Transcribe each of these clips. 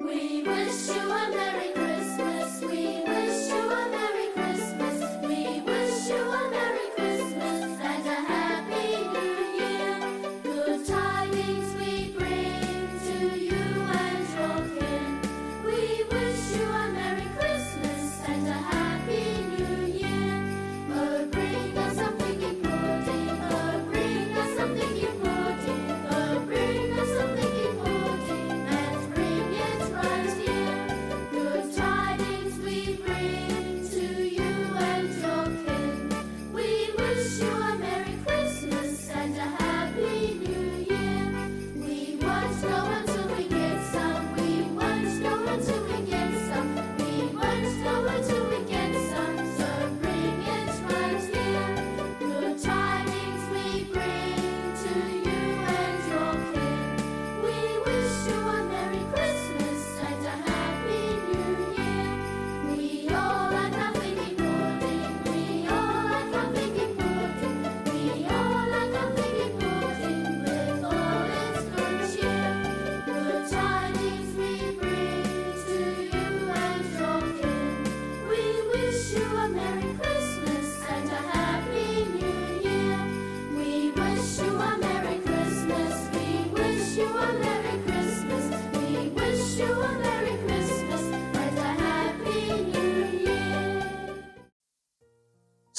We wish you a Merry Christmas. We wish you a Merry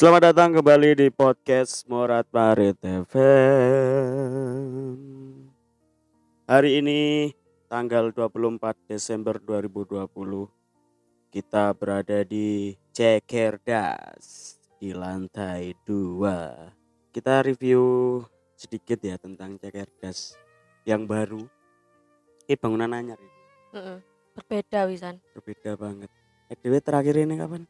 Selamat datang kembali di podcast Morat Parit FM. Hari ini tanggal 24 Desember 2020 kita berada di Cekerdas di lantai 2. Kita review sedikit ya tentang Cekerdas yang baru. Ini bangunan anyar ini, Heeh. Berbeda wisan. berbeda banget. EDW terakhir ini kapan?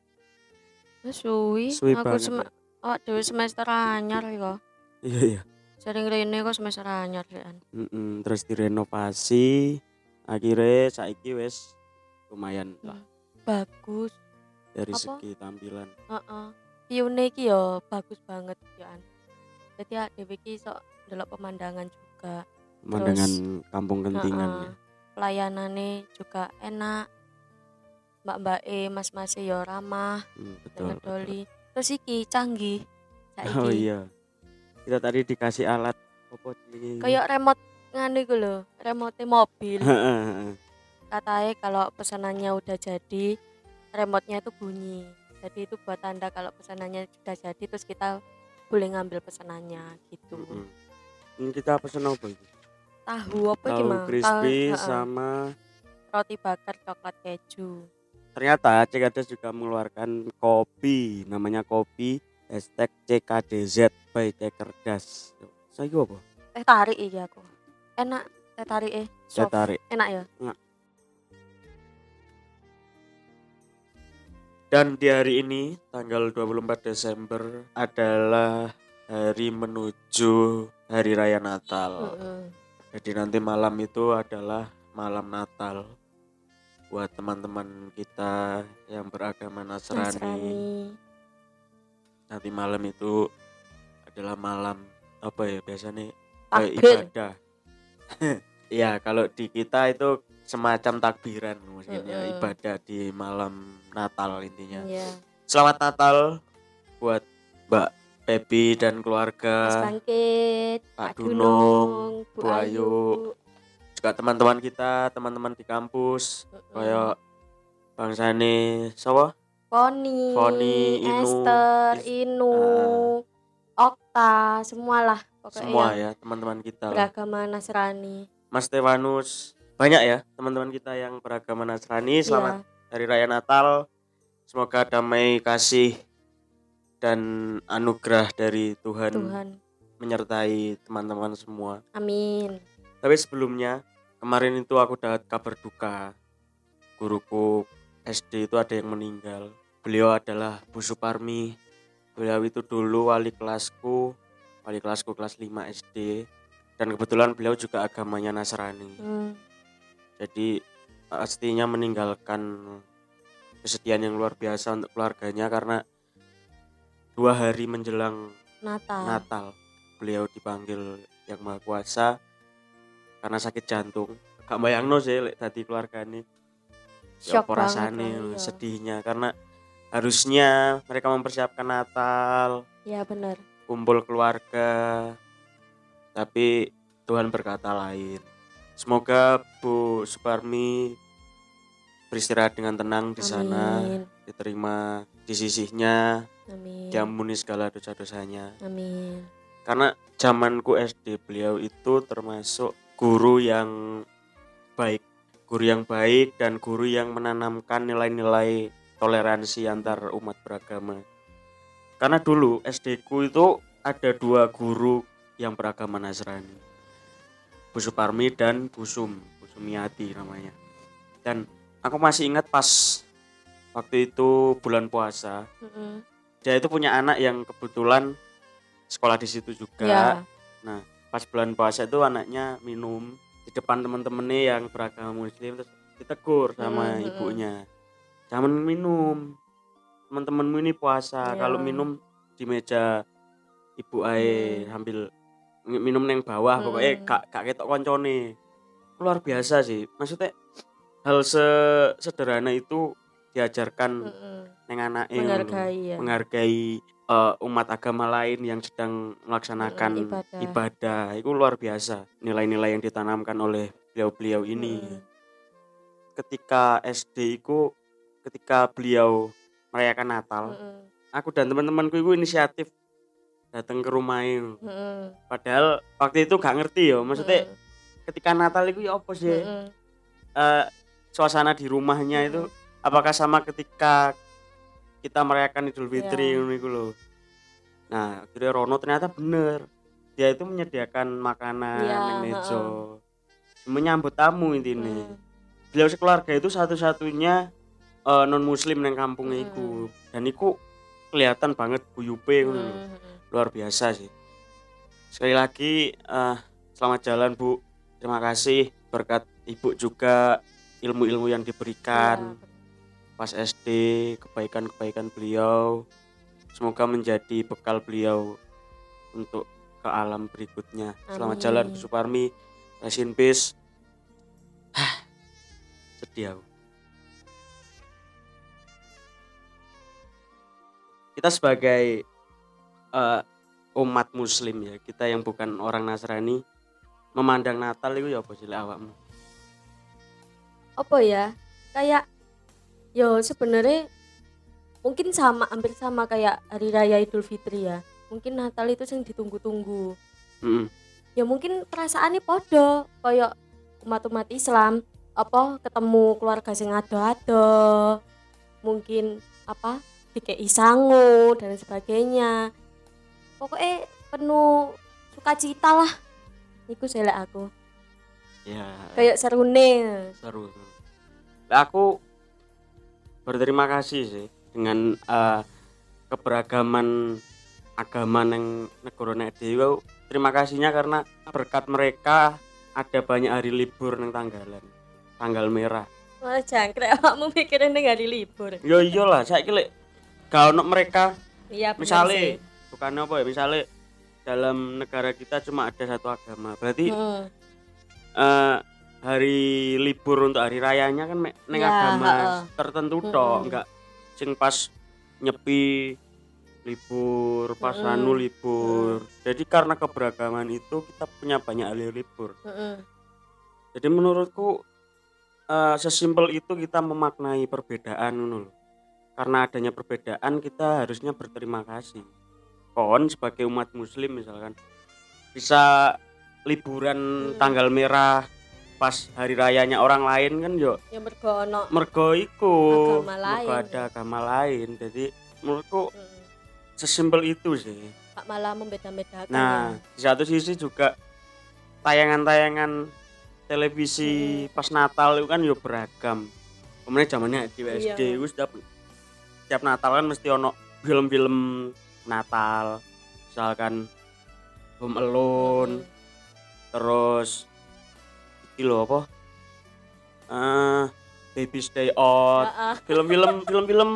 Suwi, Suwi aku banget, sem awak dhewe semester anyar kok. Iya iya. Sering rene kok semester anyar kan. Mm-mm, terus direnovasi akhirnya saiki wes lumayan lah Bagus. dari Apa? segi tampilan Heeh. View-ne iki yo bagus banget ya. Jadi ya dhewe iki iso ndelok pemandangan juga. pemandangan kampung kentingan Heeh. ya. Pelayanannya juga enak. Mbak-mbak e, mas-mas e yo ramah, Hmm, betul, betul. Terus iki canggih. Saiki. oh iya kita tadi dikasih alat apa jenenge? Kayak remote nganu iku lho, remote mobil. katanya kalau pesanannya udah jadi remote-nya itu bunyi jadi itu buat tanda kalau pesanannya sudah jadi terus kita boleh ngambil pesanannya gitu Mm-mm. Ini kita pesen apa itu? tahu apa Tahu gimana crispy heeh. sama roti bakar coklat keju ternyata Cekades juga mengeluarkan kopi namanya kopi hashtag CKDZ by Cekerdas saya apa? teh tarik iya aku enak teh tarik eh Saya soft. tarik enak ya Dan di hari ini, tanggal 24 Desember adalah hari menuju hari raya Natal. Heeh. Jadi nanti malam itu adalah malam Natal buat teman-teman kita yang beragama Nasrani. Nasrani Nanti malam itu adalah malam apa ya biasanya takbir ibadah. ya kalau di kita itu semacam takbiran maksudnya Mm-mm. ibadah di malam Natal intinya. iya Selamat Natal buat Mbak Pepi dan Mas keluarga, Bangkit Pak Dunung, Bu Ayu. Juga teman-teman kita, teman-teman di kampus, Heeh. kayak Bang Sani, Sawa, Foni, Foni, Inu, Esther, Inu, Okta, semualah pokoknya semua ya teman-teman kita. beragama Nasrani. Mas Stefanus, banyak ya teman-teman kita yang beragama Nasrani. Selamat Iya, Hari Raya Natal. Semoga damai kasih dan anugerah dari Tuhan, Tuhan. menyertai teman-teman semua. Amin. Tapi sebelumnya kemarin itu aku dapat kabar duka. Guruku SD itu ada yang meninggal. Beliau adalah Bu Suparmi. Beliau itu dulu wali kelasku, wali kelasku kelas 5 SD. Dan kebetulan beliau juga agamanya Nasrani. Hmm. Jadi pastinya meninggalkan kesedihan yang luar biasa untuk keluarganya karena dua hari menjelang Natal. Natal beliau dipanggil yang maha kuasa karena sakit jantung. Gak bayangno sih lek dadi keluargane. Ya Shock lho, iya. sedihnya. Karena harusnya mereka mempersiapkan Natal ya bener. kumpul keluarga. Tapi Tuhan berkata lain. Semoga Bu Suparmi beristirahat dengan tenang di sana diterima di sisihnya amin. diampuni segala dosa-dosanya. Amin. Karena zamanku SD beliau itu termasuk guru yang baik guru yang baik dan guru yang menanamkan nilai-nilai toleransi antar umat beragama. Karena dulu SD ku itu ada dua guru yang beragama Nasrani Bu Suparmi dan Bu Sum Bu Sumiati namanya. Dan aku masih ingat pas waktu itu bulan puasa Mm-mm. dia itu punya anak yang kebetulan sekolah di situ juga. Ya pas bulan puasa itu anaknya minum di depan temen-temennya yang beragama muslim terus ditegur sama Hmm, hmm, ibunya jangan minum teman-temanmu ini puasa Iya. kalau minum di meja ibu ae Hmm. ambil minum neng bawah Hmm. pokoknya gak gak ketok koncone luar biasa sih maksudnya hal sederhana itu diajarkan Mm-mm. neng anaknya ngono lho. menghargai ya menghargai eh, umat agama lain yang sedang melaksanakan ibadah. ibadah. Itu luar biasa nilai-nilai yang ditanamkan oleh beliau-beliau ini. Mm. Ketika SD itu ketika beliau merayakan Natal, Mm-mm. aku dan teman-temanku itu inisiatif datang ke rumahnya. Mm-mm. Padahal waktu itu gak ngerti ya, maksudnya Mm-mm. ketika Natal itu ya apa sih? Mm-mm. Eh, suasana di rumahnya itu apakah sama ketika kita merayakan Idul Fitri Iya. ngono iku lho. Nah, akhirnya Rono ternyata bener. Dia itu menyediakan makanan Iya, yang meja. Menyambut tamu intinya. Mm. Beliau sekeluarga itu satu-satunya non muslim yang kampungnya Mm. iku. Dan iku kelihatan banget guyupe ngono lho. Mm-mm. Luar biasa sih. Sekali lagi eh, selamat jalan Bu. Terima kasih berkat Ibu juga ilmu-ilmu yang diberikan Iya, pas SD, kebaikan-kebaikan beliau. Semoga menjadi bekal beliau untuk ke alam berikutnya. Selamat Amin. jalan Bu Suparmi. Rest in peace. Hah, sedih aku. Kita sebagai eh, umat muslim ya, kita yang bukan orang Nasrani memandang Natal itu ya apa sih awakmu? apa ya kayak yo sebenarnya mungkin sama hampir sama kayak hari raya Idul Fitri ya mungkin Natal itu yang ditunggu-tunggu Mm-mm. ya mungkin perasaannya podo kayak umat-umat Islam apa ketemu keluarga sing ado-ado mungkin apa dikei sangu dan sebagainya pokoknya penuh sukacita lah itu selek aku Ya. kayak serune seru seru. Lah, aku berterima kasih sih dengan eh, keberagaman agama neng negara nek dhewe terima kasihnya karena berkat mereka ada banyak hari libur neng tanggalan tanggal merah. Malah jangkrik. Awakmu mikirin ning hari libur. Yo iyalah saya kira ono mereka iya misalnya bukan apa ya misalnya dalam negara kita cuma ada satu agama. Berarti Hmm. eh, hari libur untuk hari rayanya kan mek- neng Ya, agama heeh. tertentu Mm-mm. tok enggak sing pas nyepi libur pas Mm-mm. anu libur jadi karena keberagaman itu kita punya banyak hari libur Heeh. jadi menurutku eh, sesimpel itu kita memaknai perbedaan lho. karena adanya perbedaan kita harusnya berterima kasih kon sebagai umat muslim misalkan bisa liburan Hmm. tanggal merah pas hari rayanya orang lain kan yo yang bergono mergo iku Agama mergo ada agama lain jadi menurutku Heeh. sesimpel itu sih Pak malah membeda-bedakan nah ya. di satu sisi juga tayangan-tayangan televisi pas Natal itu kan yo beragam kemudian zamannya di Iya. SD itu setiap setiap Natal kan mesti ono film-film Natal misalkan Home Alone Heeh. terus iki apa eh Baby Stay Out Heeh. film-film film-film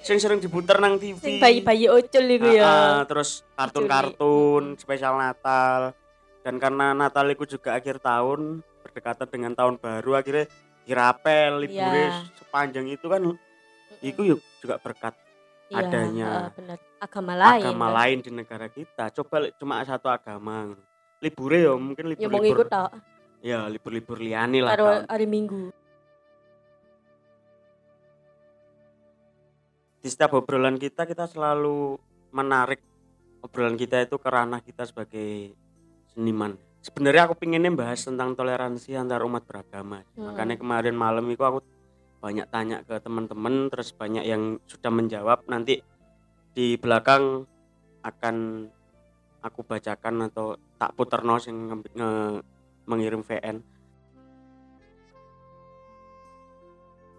sing sering diputer nang TV sing bayi-bayi ucul iku Ah, ya ah, terus kartun-kartun spesial Natal dan karena Natal itu juga akhir tahun berdekatan dengan tahun baru akhirnya dirapel libure Iya. sepanjang itu kan itu yuk juga berkat Iya, adanya bener. Agama lain. agama kan. lain di negara kita coba cuma satu agama libure ya mungkin Ya libur-libur ngikut tok ya libur-libur liane lah tahun. hari Minggu. di setiap obrolan kita kita selalu menarik obrolan kita itu ke ranah kita sebagai seniman sebenarnya aku pinginnya bahas tentang toleransi antar umat beragama Hmm. makanya kemarin malam itu aku banyak tanya ke teman-teman terus banyak yang sudah menjawab nanti di belakang akan aku bacakan atau tak puter nos yang nge- nge- mengirim VN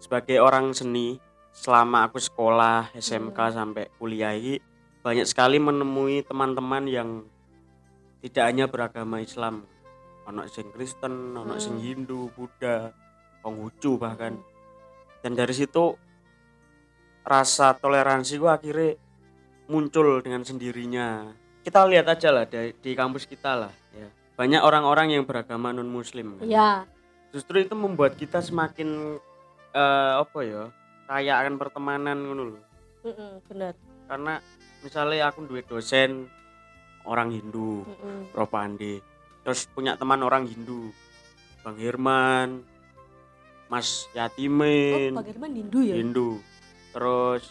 sebagai orang seni selama aku sekolah SMK Hmm. sampai kuliah ini banyak sekali menemui teman-teman yang tidak hanya beragama Islam. Ono sing Kristen ono sing Hmm. Hindu Buddha Konghucu bahkan. Dan dari situ rasa toleransi gua akhirnya muncul dengan sendirinya. Kita lihat aja lah di, di kampus kita lah banyak orang-orang yang beragama non muslim kan. Iya. justru itu membuat kita semakin eh, apa ya kaya akan pertemanan ngono lho bener. karena misalnya aku duit dosen orang Hindu Heeh. Prof Pandi terus punya teman orang Hindu Bang Herman Mas Oh, Yatimin Pak Herman Hindu ya? Hindu terus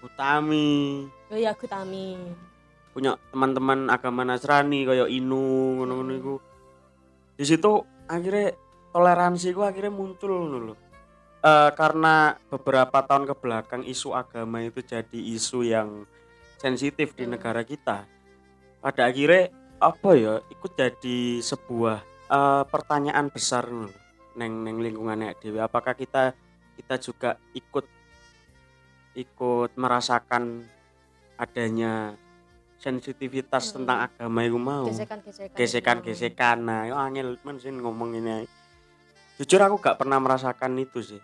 Utami Oh iya, Gutami. Punya teman-teman agama Nasrani kayak Inu ngono-ngono iku. Di situ akhirnya toleransi ku akhirnya muncul ngono lho. Eh, karena beberapa tahun ke belakang isu agama itu jadi isu yang sensitif di negara kita. Pada akhirnya apa ya ikut jadi sebuah eh, pertanyaan besar lho. neng neng lingkungannya dewi apakah kita kita juga ikut ikut merasakan adanya sensitivitas Mm-mm. tentang agama itu mau Gesekan-gesekan. gesekan-gesekan nah itu angel men sih ngomong ini jujur aku gak pernah merasakan itu sih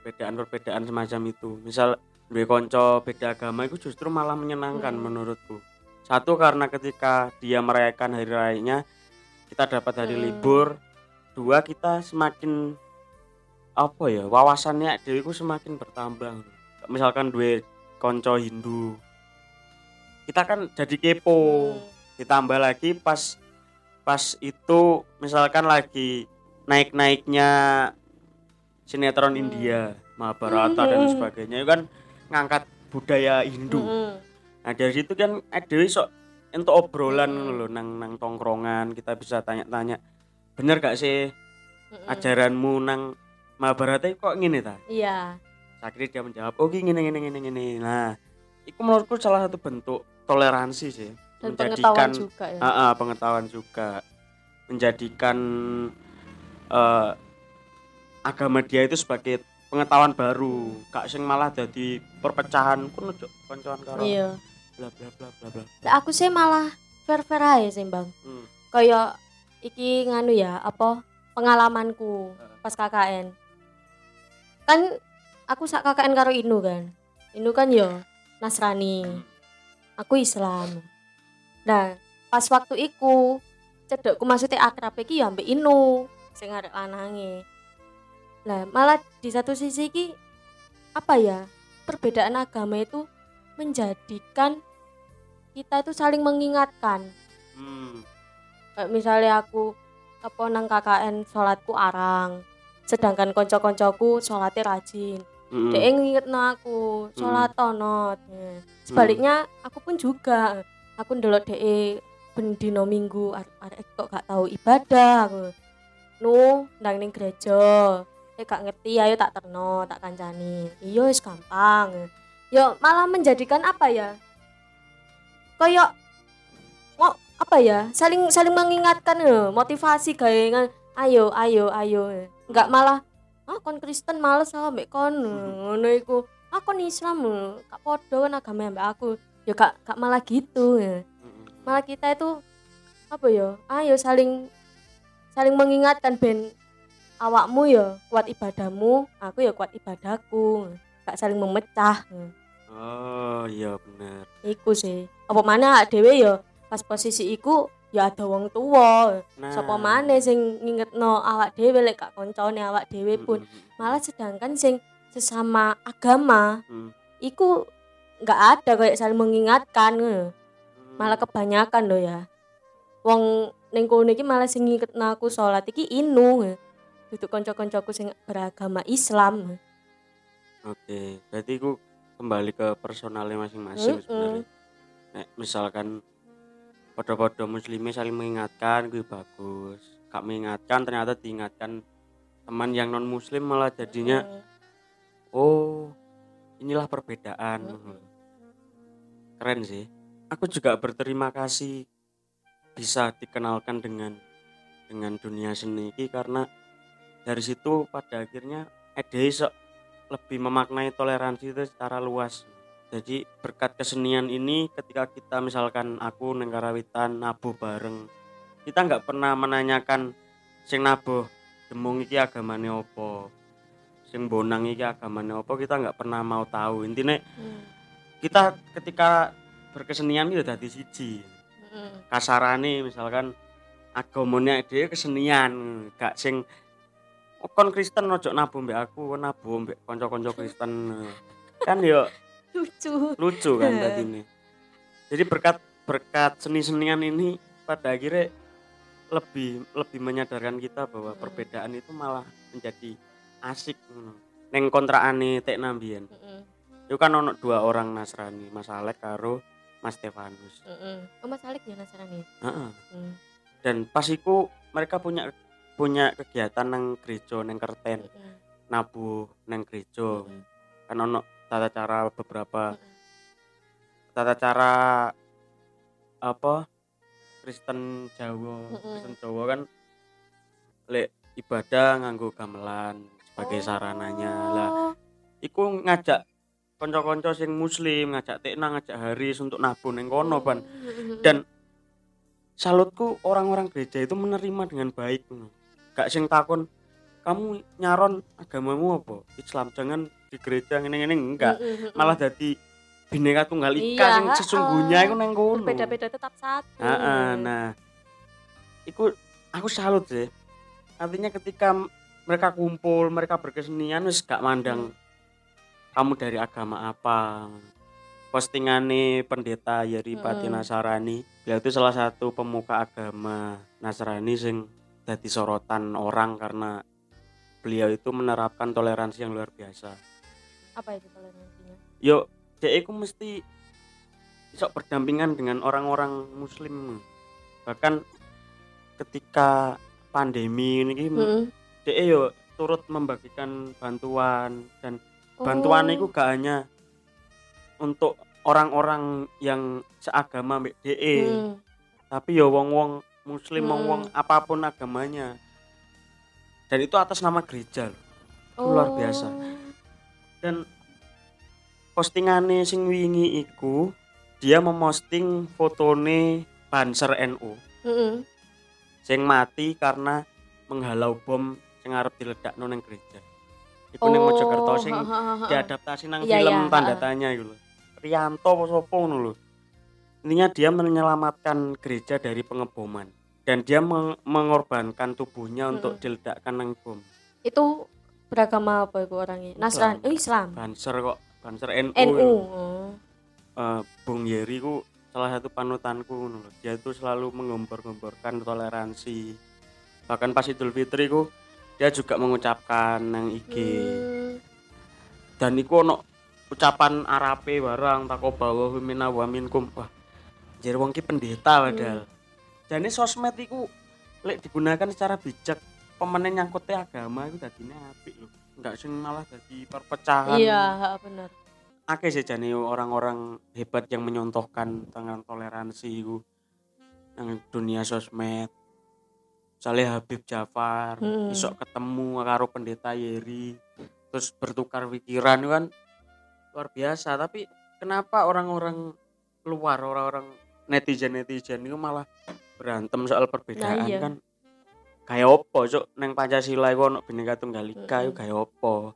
perbedaan-perbedaan semacam itu misal dua konco beda agama itu justru malah menyenangkan Mm. menurutku satu karena ketika dia merayakan hari rayanya kita dapat hari Mm. libur dua kita semakin apa ya wawasannya diriku semakin bertambah misalkan dua konco Hindu kita kan jadi kepo Hmm. ditambah lagi pas pas itu misalkan lagi naik-naiknya sinetron Hmm. India Mahabharata dan Hmm. sebagainya itu kan ngangkat budaya Hindu Heeh. nah dari situ kan ada sok untuk obrolan Hmm. lho nang nang tongkrongan kita bisa tanya-tanya bener gak sih Heeh. ajaranmu nang Mahabharata itu kok gini ta Iya. akhirnya dia menjawab oh gini gini gini gini nah itu menurutku salah satu bentuk toleransi sih Dan pengetahuan juga ya. Ah, ah, pengetahuan juga menjadikan eh, agama dia itu sebagai pengetahuan baru gak sing malah jadi perpecahan pun ojo koncoan karo Iya. bla bla bla bla bla Lah, aku sih malah fair-fair aja sih, Bang. Hmm. Kayak iki nganu ya, apa pengalamanku pas KKN. Kan aku sak KKN karo Inu kan. Inu kan yo Nasrani. Aku Islam. Nah, pas waktu iku cedekku maksudnya akrab iki ya ambek Inu sing arek lanange. Lah, malah di satu sisi iki apa ya? Perbedaan agama itu menjadikan kita itu saling mengingatkan. Hmm. Kayak misalnya aku apa nang KKN sholatku arang sedangkan konco-koncoku sholatnya rajin Mm-mm. dia ngingetno aku sholat tonot Ya. sebaliknya aku pun juga aku ndelok DE ben dino minggu arek kok gak tahu ibadah aku. Nu ndang ning gereja. Eh gak ngerti ayo tak terno tak kancani. Iya wis gampang. Yo malah menjadikan apa ya? Kayak mau apa ya? Saling saling mengingatkan ya motivasi kayak ayo ayo ayo. Nggak malah ah kon Kristen males ah mbek kon. Ngono iku. Ah kon Islam gak podo kan agama mbak aku. Ya gak gak malah gitu ya. Mm-mm. malah kita itu apa ya? Ayo saling saling mengingatkan ben awakmu ya kuat ibadahmu aku ya kuat ibadahku. Gak saling memecah. Oh iya benar iku sih. Apa mana dewe ya pas posisi iku ya ada wong tua Nah. sapa maneh sing ngingetno awak dhewe lek gak koncone awak dhewe pun Mm, malah sedangkan sing sesama agama mm, mm, iku nggak ada kayak saling mengingatkan ngono. mm. malah kebanyakan loh ya wong ning kono iki malah sing ngiketno aku salat iki inu duduk kanca-kancaku sing beragama Islam Oke, berarti ku kembali ke personalnya masing-masing sebenarnya. Nek misalkan podo-podo muslimnya saling mengingatkan, gue bagus. Kak mengingatkan, ternyata diingatkan teman yang non muslim malah jadinya, oh inilah perbedaan. Mm-mm. Keren sih. Aku juga berterima kasih bisa dikenalkan dengan dengan dunia seni ini karena dari situ pada akhirnya Ede iso lebih memaknai toleransi itu secara luas. Jadi berkat kesenian ini ketika kita misalkan aku neng Karawitan nabuh bareng, kita nggak pernah menanyakan sing nabuh demung iki agamane opo, sing bonang iki agamane opo kita nggak pernah mau tahu. Intinya Mm. kita ketika berkesenian itu dadi siji Mm. kasarane misalkan agamanya dhewe kesenian gak sing "Oh, kon Kristen ojo nabuh mbek aku nabuh mbek kanca-kanca Kristen kan yo lucu lucu kan tadi ini jadi berkat berkat seni-senian ini pada akhirnya lebih lebih menyadarkan kita bahwa Mm. perbedaan itu malah menjadi asik neng kontraane tek nambian Mm-mm. itu kan ono dua orang Nasrani Mas Alek karo Mas Stefanus Mm-mm. oh Mas Alik ya Nasrani Heeh. Mm. dan pas iku mereka punya punya kegiatan nang gereja nang kerten Mm-mm. nabuh nang gereja Mm-mm. kan ono tata cara beberapa tata cara apa Kristen Jawa Mm-mm. Kristen Jawa kan lek ibadah nganggo gamelan sebagai Oh. sarananya. Lah iku ngajak konco-konco sing muslim ngajak tekna ngajak haris untuk nabuh neng kono ban. Dan salutku orang-orang gereja itu menerima dengan baik gak sing takon kamu nyaron agamamu apa? Islam jangan di gereja ngene-ngene enggak. Mm-mm. malah jadi bineka tunggal ika Iya, sing sesungguhnya iku neng kono. Berbeda-beda tetap satu. Heeh, nah. Iku aku salut sih. Artinya ketika mereka kumpul mereka berkesenian wis gak mandang kamu dari agama apa. Postingane pendeta Yeri Pati Mm-mm. Nasarani beliau itu salah satu pemuka agama Nasrani sing jadi sorotan orang karena beliau itu menerapkan toleransi yang luar biasa apa itu toleransinya yo dia itu mesti bisa berdampingan dengan orang-orang muslim bahkan ketika pandemi ini Mm-mm. dia yo turut membagikan bantuan dan bantuan Oh. itu gak hanya untuk orang-orang yang seagama mbek DE Mm. tapi ya wong-wong muslim Hmm. wong-wong apa pun agamanya dan itu atas nama gereja loh. Itu luar biasa. Oh. dan postingane sing wingi iku dia memosting fotone Banser NU Mm-mm. sing mati karena menghalau bom sing arep diledakno ning gereja. Iku ning Mojokerto sing ha, ha, ha, diadaptasi nang Iya, film iya, tanda tanya iku lho. Rianto apa sapa ngono lho. Intinya dia menyelamatkan gereja dari pengeboman dan dia meng- mengorbankan tubuhnya untuk Mm-mm. diledakkan nang bom. itu beragama apa itu orangnya Nasrani oh Islam Banser kok, Banser NU. NU oh. eh, Bung Yeri ku salah satu panutanku. Dia itu selalu menggembor-gemborkan toleransi. Bahkan pas Idul Fitri ku dia juga mengucapkan nang IG. Hmm. Dan iku ono ucapan Arabe barang takobawa minna wa minkum. Wah, jadi wong ki pendeta padahal. Jadi sosmed iku lek digunakan secara bijak pemenen nyangkutnya agama itu dadine apik lho. Enggak sing malah dadi perpecahan. iya ha, bener akeh sih jane orang-orang hebat yang menyontohkan tentang toleransi itu nang dunia sosmed Saleh Habib Jafar Hmm. isok ketemu karo pendeta Yeri terus bertukar pikiran itu kan luar biasa tapi kenapa orang-orang luar orang-orang netizen netizen itu malah berantem soal perbedaan Nah, iya. kan. Kayak opo cok neng Pancasila itu ono bineka tunggal ika itu kayak opo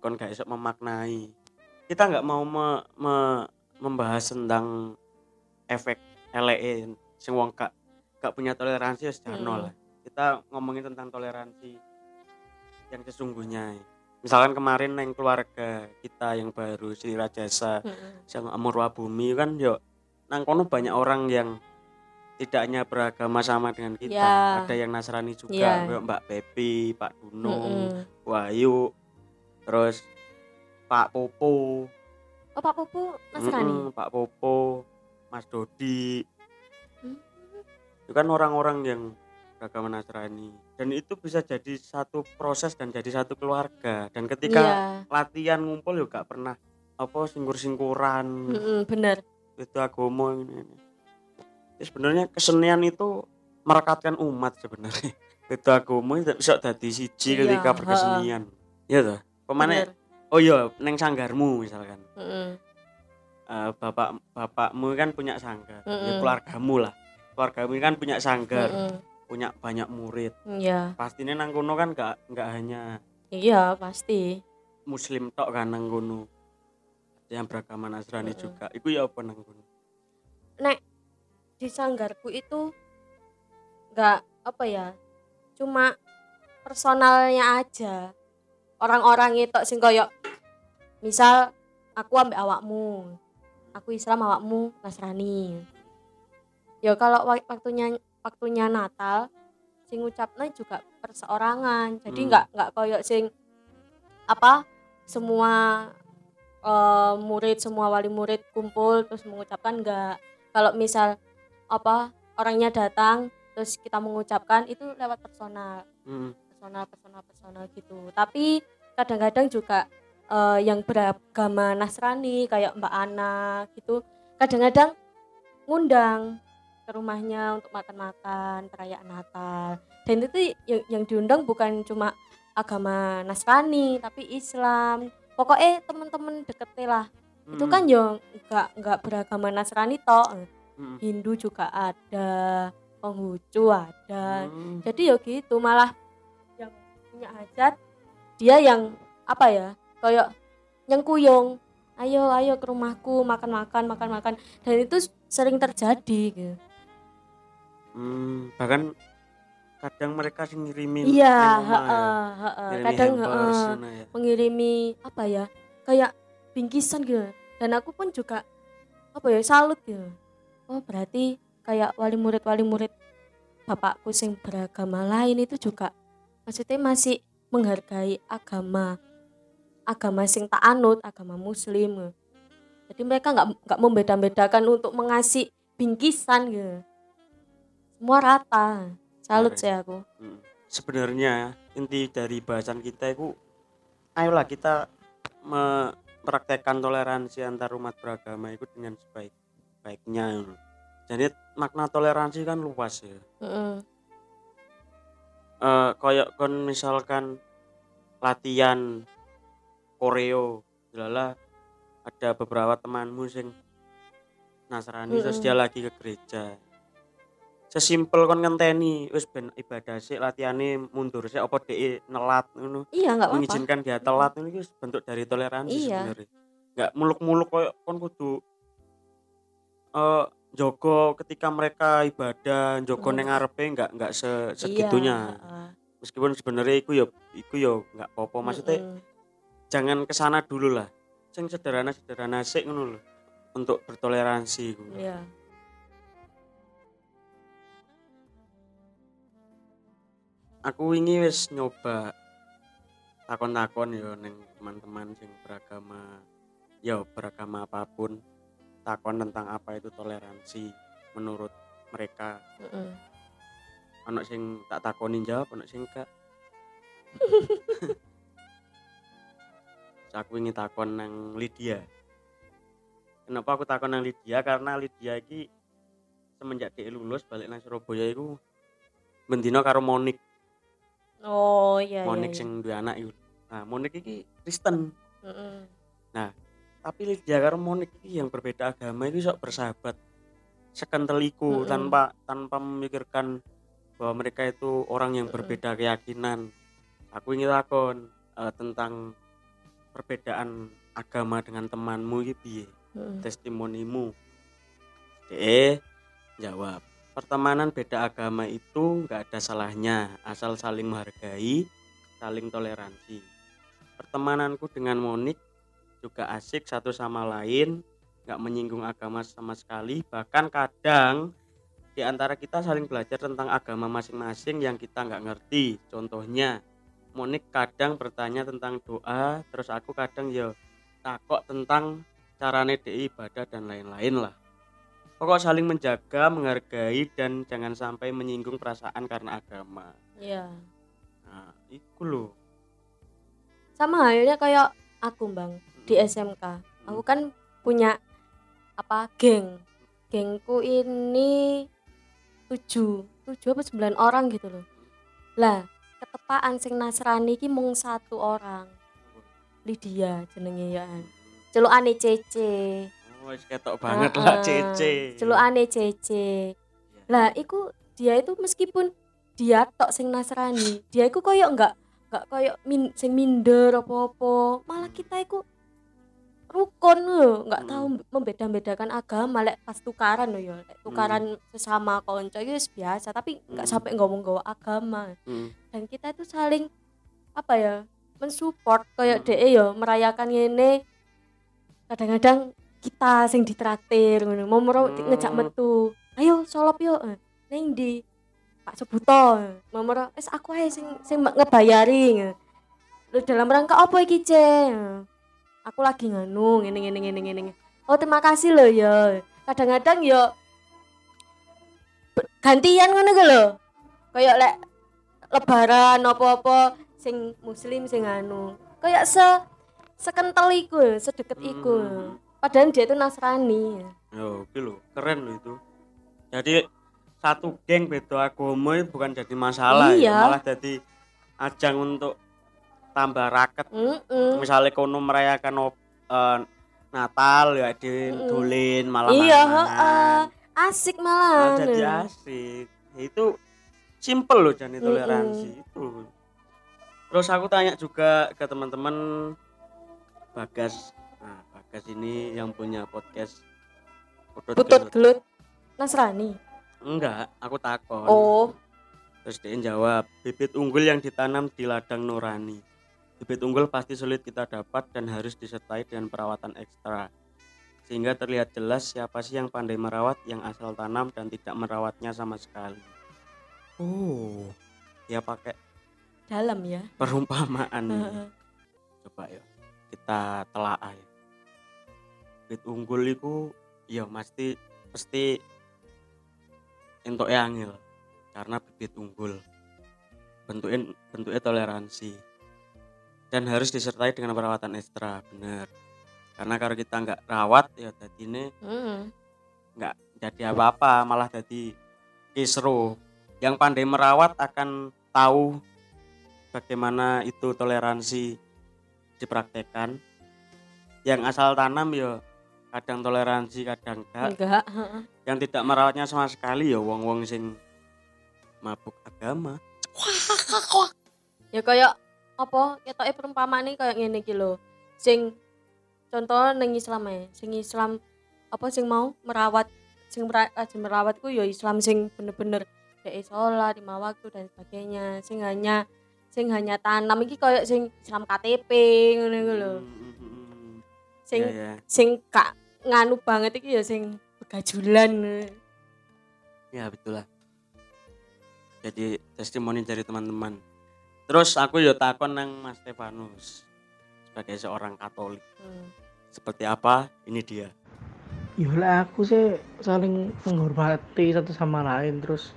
kon gak iso memaknai. Kita nggak mau me- me- membahas tentang efek LE sing wong gak gak punya toleransi ya sejarno Mm. lah. Kita ngomongin tentang toleransi yang sesungguhnya. Misalkan kemarin yang keluarga kita yang baru Sri Rajasa Mm-mm. yang Amurwa Bumi kan yo nang kono banyak orang yang tidak hanya beragama sama dengan kita Ya. ada yang Nasrani juga Ya. Mbak Pepi Pak Dunung Mm-mm. Wahyu terus Pak Popo oh Pak Pupu Nasrani Mm-mm, Pak Popo Mas Dodi Hmm. itu kan orang-orang yang beragama Nasrani dan itu bisa jadi satu proses dan jadi satu keluarga dan ketika iya latihan ngumpul juga pernah apa singkur-singkuran Mm-mm, bener itu agama ini, ini. Ya, sebenarnya kesenian itu merekatkan umat sebenarnya. Itu agama itu bisa jadi siji Iya, ketika berkesenian. Ya toh? Pemane oh iya neng sanggarmu misalkan. Mm-mm. Eh, bapak bapakmu kan punya sanggar. Ya Mm-mm. keluargamu lah. Keluargamu kan punya sanggar Mm-mm. punya banyak murid. Iya. Pastinya nang kono kan gak nggak hanya iya pasti. Muslim tok kan nang kono. Ada yang beragama Nasrani Mm-mm. juga. Itu ya apa nang kono di sanggarku itu nggak apa ya cuma personalnya aja. Orang-orang itu sing koyo misal aku ambek awakmu aku Islam awakmu Nasrani ya kalau wak- waktunya waktunya Natal sing ngucapnya juga perseorangan. Jadi Hmm. nggak nggak koyo sing apa semua eh, murid semua wali murid kumpul terus mengucapkan enggak kalau misal apa orangnya datang terus kita mengucapkan itu lewat personal. Mm. personal personal personal gitu. Tapi kadang-kadang juga eh, yang beragama Nasrani kayak Mbak Ana gitu kadang-kadang ngundang ke rumahnya untuk makan-makan perayaan Natal. Dan itu yang, yang diundang bukan cuma agama Nasrani tapi Islam. Pokoknya teman-teman deketnya lah. Itu Mm. kan yo nggak nggak beragama Nasrani toh Mm. Hindu juga ada Konghucu ada Mm. jadi ya gitu malah yang punya hajat dia yang apa ya kayak yang kuyung ayo ayo ke rumahku makan makan makan makan dan itu sering terjadi gitu. Hmm, bahkan kadang mereka sih ngirimin iya ya. kadang hampers, ngono ya. mengirimi apa ya kayak bingkisan gitu dan aku pun juga apa ya salut gitu oh berarti kayak wali murid wali murid bapakku sing beragama lain itu juga maksudnya masih menghargai agama agama sing tak anut agama muslim gitu. jadi mereka nggak nggak membeda-bedakan untuk mengasih bingkisan gitu semua rata salut sih aku Mm. Sebenarnya inti dari bahasan kita itu ayolah kita mempraktekkan toleransi antar umat beragama itu dengan sebaik baiknya. Jadi makna toleransi kan luas ya. Heeh. Eh kayak kon misalkan latihan koreo, lala ada beberapa temanmu sing Nasrani terus Mm-mm. dia lagi ke gereja. Sesimpel kon ngenteni wis ben ibadah sik latihane mundur sik apa dhek nelat ngono. iya nggak apa-apa Mengizinkan dia telat ini wis bentuk dari toleransi Iya. sebenarnya. Enggak muluk-muluk koyo kon kudu eh jogo ketika mereka ibadah, jogo Mm. neng ngarepe enggak enggak se segitunya. Iya. Meskipun sebenarnya iku yo iku yo enggak apa-apa maksudnya Mm-mm. jangan ke sana dulu lah sing sederhana sederhana sih ngono loh untuk bertoleransi. Iya. aku ini wis nyoba takon-takon yo neng teman-teman sing beragama yo beragama apa pun takon tentang apa itu toleransi menurut mereka. Heeh. anak sing tak takonin jawab anak sing Terus aku ingin takon nang Lydia. Kenapa aku takon nang Lydia? Karena Lydia ini semenjak dia lulus balik nang Surabaya itu bendino karo Monik. Oh iya Monik iya. sing duwe anak iku nah Monik iki Kristen. Heeh. tapi Lydia karo Monik iki yang berbeda agama itu sok bersahabat. Sekenteliku Mm-mm. tanpa tanpa memikirkan bahwa mereka itu orang yang berbeda keyakinan. Aku ingin takon eh, tentang perbedaan agama dengan temanmu iki piye? Heeh. testimonimu. Eh jawab. Pertemanan beda agama itu nggak ada salahnya asal saling menghargai saling toleransi. Pertemananku dengan Monik juga asik satu sama lain nggak menyinggung agama sama sekali. Bahkan kadang di antara kita saling belajar tentang agama masing-masing yang kita nggak ngerti. Contohnya Monik kadang bertanya tentang doa terus aku kadang ya takut tentang carane DI ibadah dan lain-lain lah. Pokok saling menjaga menghargai dan jangan sampai menyinggung perasaan karena agama. Iya. nah itu loh Sama halnya kayak aku, Bang, di SMK. Aku kan punya apa geng. Gengku ini tujuh, tujuh apa sembilan orang gitu loh. Lah, ketepaan sing Nasrani ki mung satu orang. Lydia jenenge ya. Celukane Cece. oh wis ketok banget Heeh. lah Cece Celukane Cece. Lah, iku dia itu meskipun dia tok sing Nasrani, dia iku koyo enggak enggak koyo min, sing minder apa-apa. Malah kita iku rukun lho, enggak Hmm. tahu membeda-bedakan agama lek pas tukaran lho ya. Lek tukaran sesama konco itu wis biasa, tapi enggak Hmm. sampai ngomong-ngomong agama. Mm. Dan kita itu saling apa ya? mensupport koyo Hmm. DE ya merayakan ngene. Kadang-kadang kita sing ditraktir ngono, mau Hmm. ngejak metu. Ayo solop yuk. Eh, Ning di Pak Sebuto. Mau mero wis aku ae sing sing ngebayari. Lu dalam rangka apa iki, Ce? Aku lagi nganu ngene ngene ngene ngene. Oh, terima kasih loh ya. Kadang-kadang yo gantian ngono ku lho. Kayak lek lebaran apa-apa sing muslim sing anu. Kayak se sekentel iku, sedekat iku. Hmm. Padahal dia itu Nasrani. Yo, oke lho, keren lho itu. Jadi satu geng beda agama bukan jadi masalah ya, Iya. malah jadi ajang untuk tambah raket. Heeh. Misalnya kono merayakan eh, Natal ya di Mm-mm. dolin malah Iya, heeh. Asik Nah, malah. jadi asik. Itu simple loh jadi toleransi itu. Terus aku tanya juga ke teman-teman Bagas. Nah, Bagas ini yang punya podcast Putut Putut Gelut. gelut Nasrani. Enggak, aku takon. Oh, Terus dia jawab, bibit unggul yang ditanam di ladang nurani. Bibit unggul pasti sulit kita dapat dan harus disertai dengan perawatan ekstra. Sehingga terlihat jelas siapa sih yang pandai merawat, yang asal tanam dan tidak merawatnya sama sekali. Oh, dia pakai dalam ya. perumpamaan. Coba ya, kita telaah ya. Bibit unggul itu, ya mesti mesti entuk angel karena bibit unggul bentuknya bentuknya toleransi dan harus disertai dengan perawatan ekstra bener. Karena kalau kita nggak rawat ya tadi ini Heeh. nggak jadi apa-apa malah jadi kisruh yang pandai merawat akan tahu bagaimana itu toleransi dipraktekkan. Yang asal tanam ya kadang toleransi kadang enggak Enggak, yang tidak merawatnya sama sekali ya wong-wong sing mabuk agama. Ya kayak apa? Ketoke perumpamaan kayak ngene iki lho. Sing contoh ning Islam ae, sing Islam apa sing mau merawat sing rajin merawat ku ya Islam sing bener-bener kayak sholat lima waktu dan sebagainya sing hanya sing hanya tanam iki kayak sing Islam KTP ngono iku lho Hmm, hmm, hmm. sing Ya, ya. sing gak nganu banget iki ya sing begajulan Ya betul lah. Jadi testimoni dari teman-teman. Terus aku yo takon nang Mas Stefanus sebagai seorang Katolik. Hmm. Seperti apa? Ini dia. ya lah aku sih saling menghormati satu sama lain terus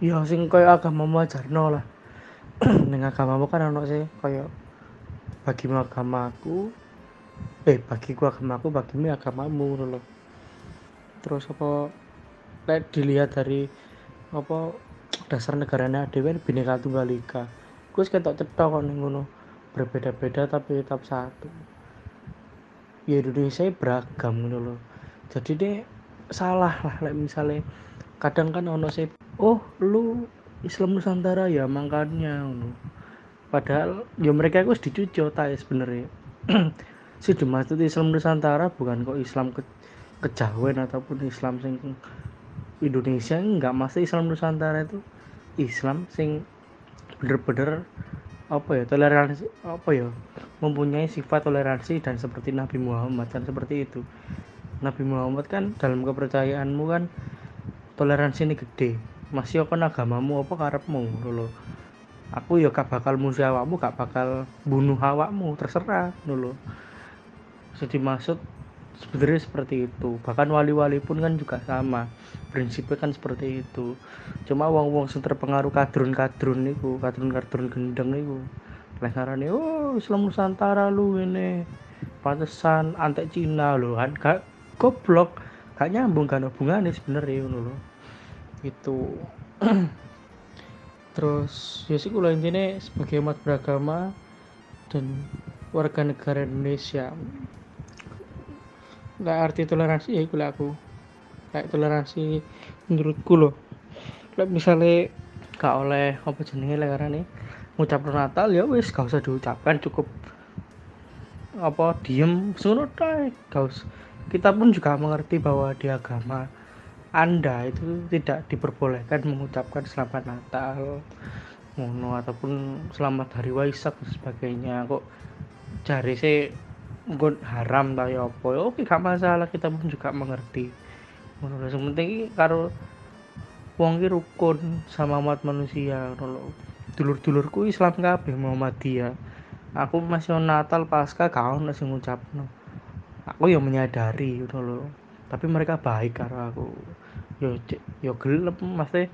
ya sing koyo agamamu ajarno lah ning agamamu kan ono sih koyo bagimu agamaku eh bagiku agamaku bagimu agamamu lho terus apa lek dilihat dari apa dasar negaranya dhewe bineka tunggal ika gue ketok cetok ning ngono. Berbeda-beda tapi tetap satu. Ya Indonesia beragam ngono lho. Jadi deh salah lah like misalnya kadang kan ono sih oh lu Islam Nusantara ya makanya padahal ya mereka itu dicuci otak ya sebenarnya. Si dimaksud Islam Nusantara bukan kok Islam ke kejawen ataupun Islam sing Indonesia enggak. Mesti Islam Nusantara itu Islam sing bener-bener apa ya toleransi apa ya mempunyai sifat toleransi dan seperti Nabi Muhammad kan seperti itu. Nabi Muhammad kan dalam kepercayaanmu kan toleransi ini gede. Masih kan agamamu apa karepmu dulu aku ya gak bakal musuh awakmu gak bakal bunuh awakmu terserah dulu jadi maksud sebenarnya seperti itu. Bahkan wali-wali pun kan juga sama. Prinsipnya kan seperti itu. Cuma wong-wong sing terpengaruh kadrun-kadrun niku kadrun-kadrun gendeng niku. Ngarani oh Islam Nusantara lu ini. Pantesan antek Cina lo kan gak goblok. Gak nyambung kan hubungannya sebenarnya ngono lho. Itu terus ya sih kula intinya sebagai umat beragama dan warga negara Indonesia nggak arti toleransi ya iku lah aku. Kayak toleransi menurutku loh. Lek misalnya gak oleh apa jenenge lek nih ngucap Natal ya wis gak usah diucapkan cukup apa diem tok gak usah kita pun juga mengerti bahwa di agama anda itu tidak diperbolehkan mengucapkan selamat Natal ngono ataupun selamat hari Waisak dan sebagainya. Kok cari sih mungkin haram ta ya apa ya oke gak masalah kita pun juga mengerti lho. Sing penting iki karo wong rukun sama umat manusia lho. Dulur-dulurku Islam kabeh Muhammadiyah. Aku masih Natal Pasca ono sing ngucapno. Aku ya menyadari ngono lho. Tapi mereka baik karo aku. Yo cek yo gelem mesti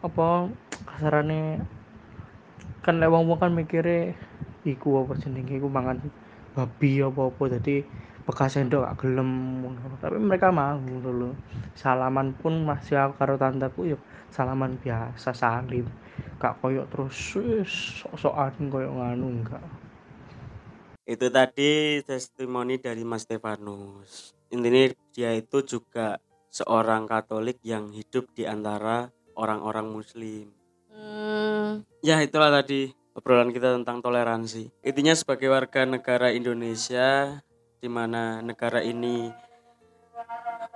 apa kasarane kan lek wong-wong kan mikire iku apa jenenge iku mangan babi apa-apa jadi bekas sendok gak gelem tapi mereka mau lho. Salaman pun masih aku karo tanteku yuk salaman biasa salim gak koyok terus wis sok-sokan koyok nganu enggak. Itu tadi testimoni dari Mas Stefanus. Intinya dia itu juga seorang Katolik yang hidup di antara orang-orang Muslim. Hmm, ya itulah tadi obrolan kita tentang toleransi. Intinya sebagai warga negara Indonesia di mana negara ini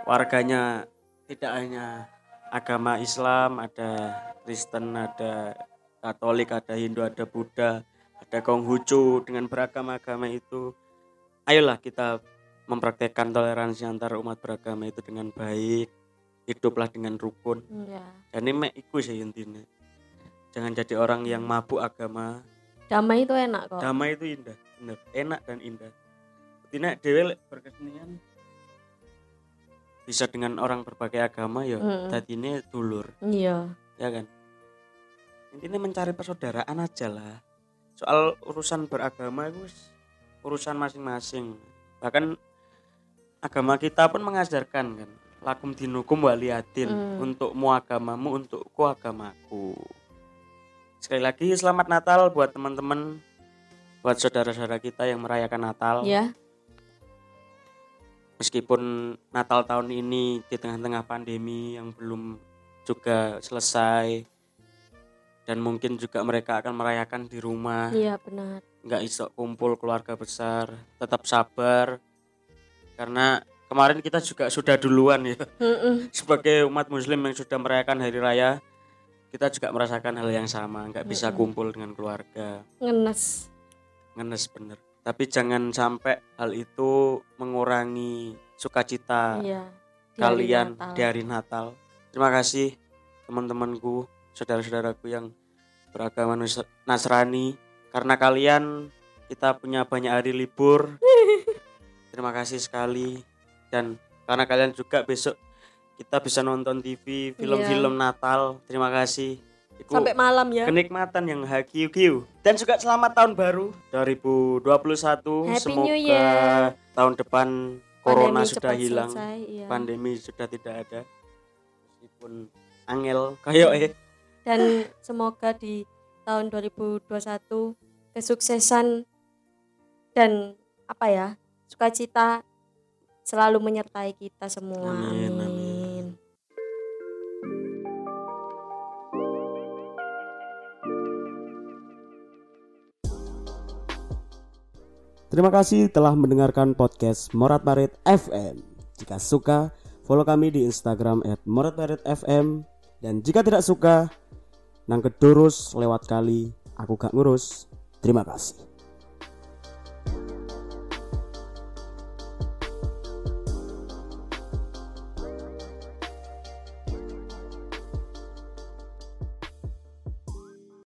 warganya tidak hanya agama Islam ada Kristen ada Katolik ada Hindu ada Buddha ada Konghucu dengan beragam agama itu ayolah kita mempraktekkan toleransi antara umat beragama itu dengan baik hiduplah dengan rukun. Ya. dan ini mek iku sih intinya jangan jadi orang yang mabuk agama Damai itu enak kok. damai itu indah bener enak dan indah Tina dewe lek berkesenian bisa dengan orang berbagai agama ya Mm. tadi ini dulur Iya. ya kan intinya mencari persaudaraan aja lah soal urusan beragama itu urusan masing-masing bahkan agama kita pun mengajarkan kan lakum dinukum waliatin Mm. untukmu agamamu untukku agamaku sekali lagi selamat Natal buat teman-teman buat saudara-saudara kita yang merayakan Natal. Ya. meskipun Natal tahun ini di tengah-tengah pandemi yang belum juga selesai dan mungkin juga mereka akan merayakan di rumah. Iya benar. nggak iso kumpul keluarga besar tetap sabar. Karena kemarin kita juga sudah duluan ya. Sebagai umat muslim yang sudah merayakan hari raya kita juga merasakan hal yang sama nggak bisa kumpul dengan keluarga Ngenes. ngenes bener tapi jangan sampai hal itu mengurangi sukacita Iya. di kalian Natal. di hari Natal. Terima kasih teman-temanku, saudara-saudaraku yang beragama Nasrani. Karena kalian kita punya banyak hari libur. Terima kasih sekali dan karena kalian juga besok kita bisa nonton TV film-film Natal. Terima kasih. Iku Sampai malam ya. kenikmatan yang hakiu dan juga selamat tahun baru 2021 Happy semoga New Year. tahun depan corona Pandemi sudah hilang selesai, iya. pandemi sudah tidak ada meskipun angel kayak eh Dan semoga di tahun 2021 kesuksesan dan apa ya sukacita selalu menyertai kita semua. Amin. Amin. Terima kasih telah mendengarkan podcast Morat Marit FM. Jika suka, Follow kami di Instagram @moretmeretfm dan jika tidak suka nang kedurus lewat kali aku gak ngurus. Terima kasih.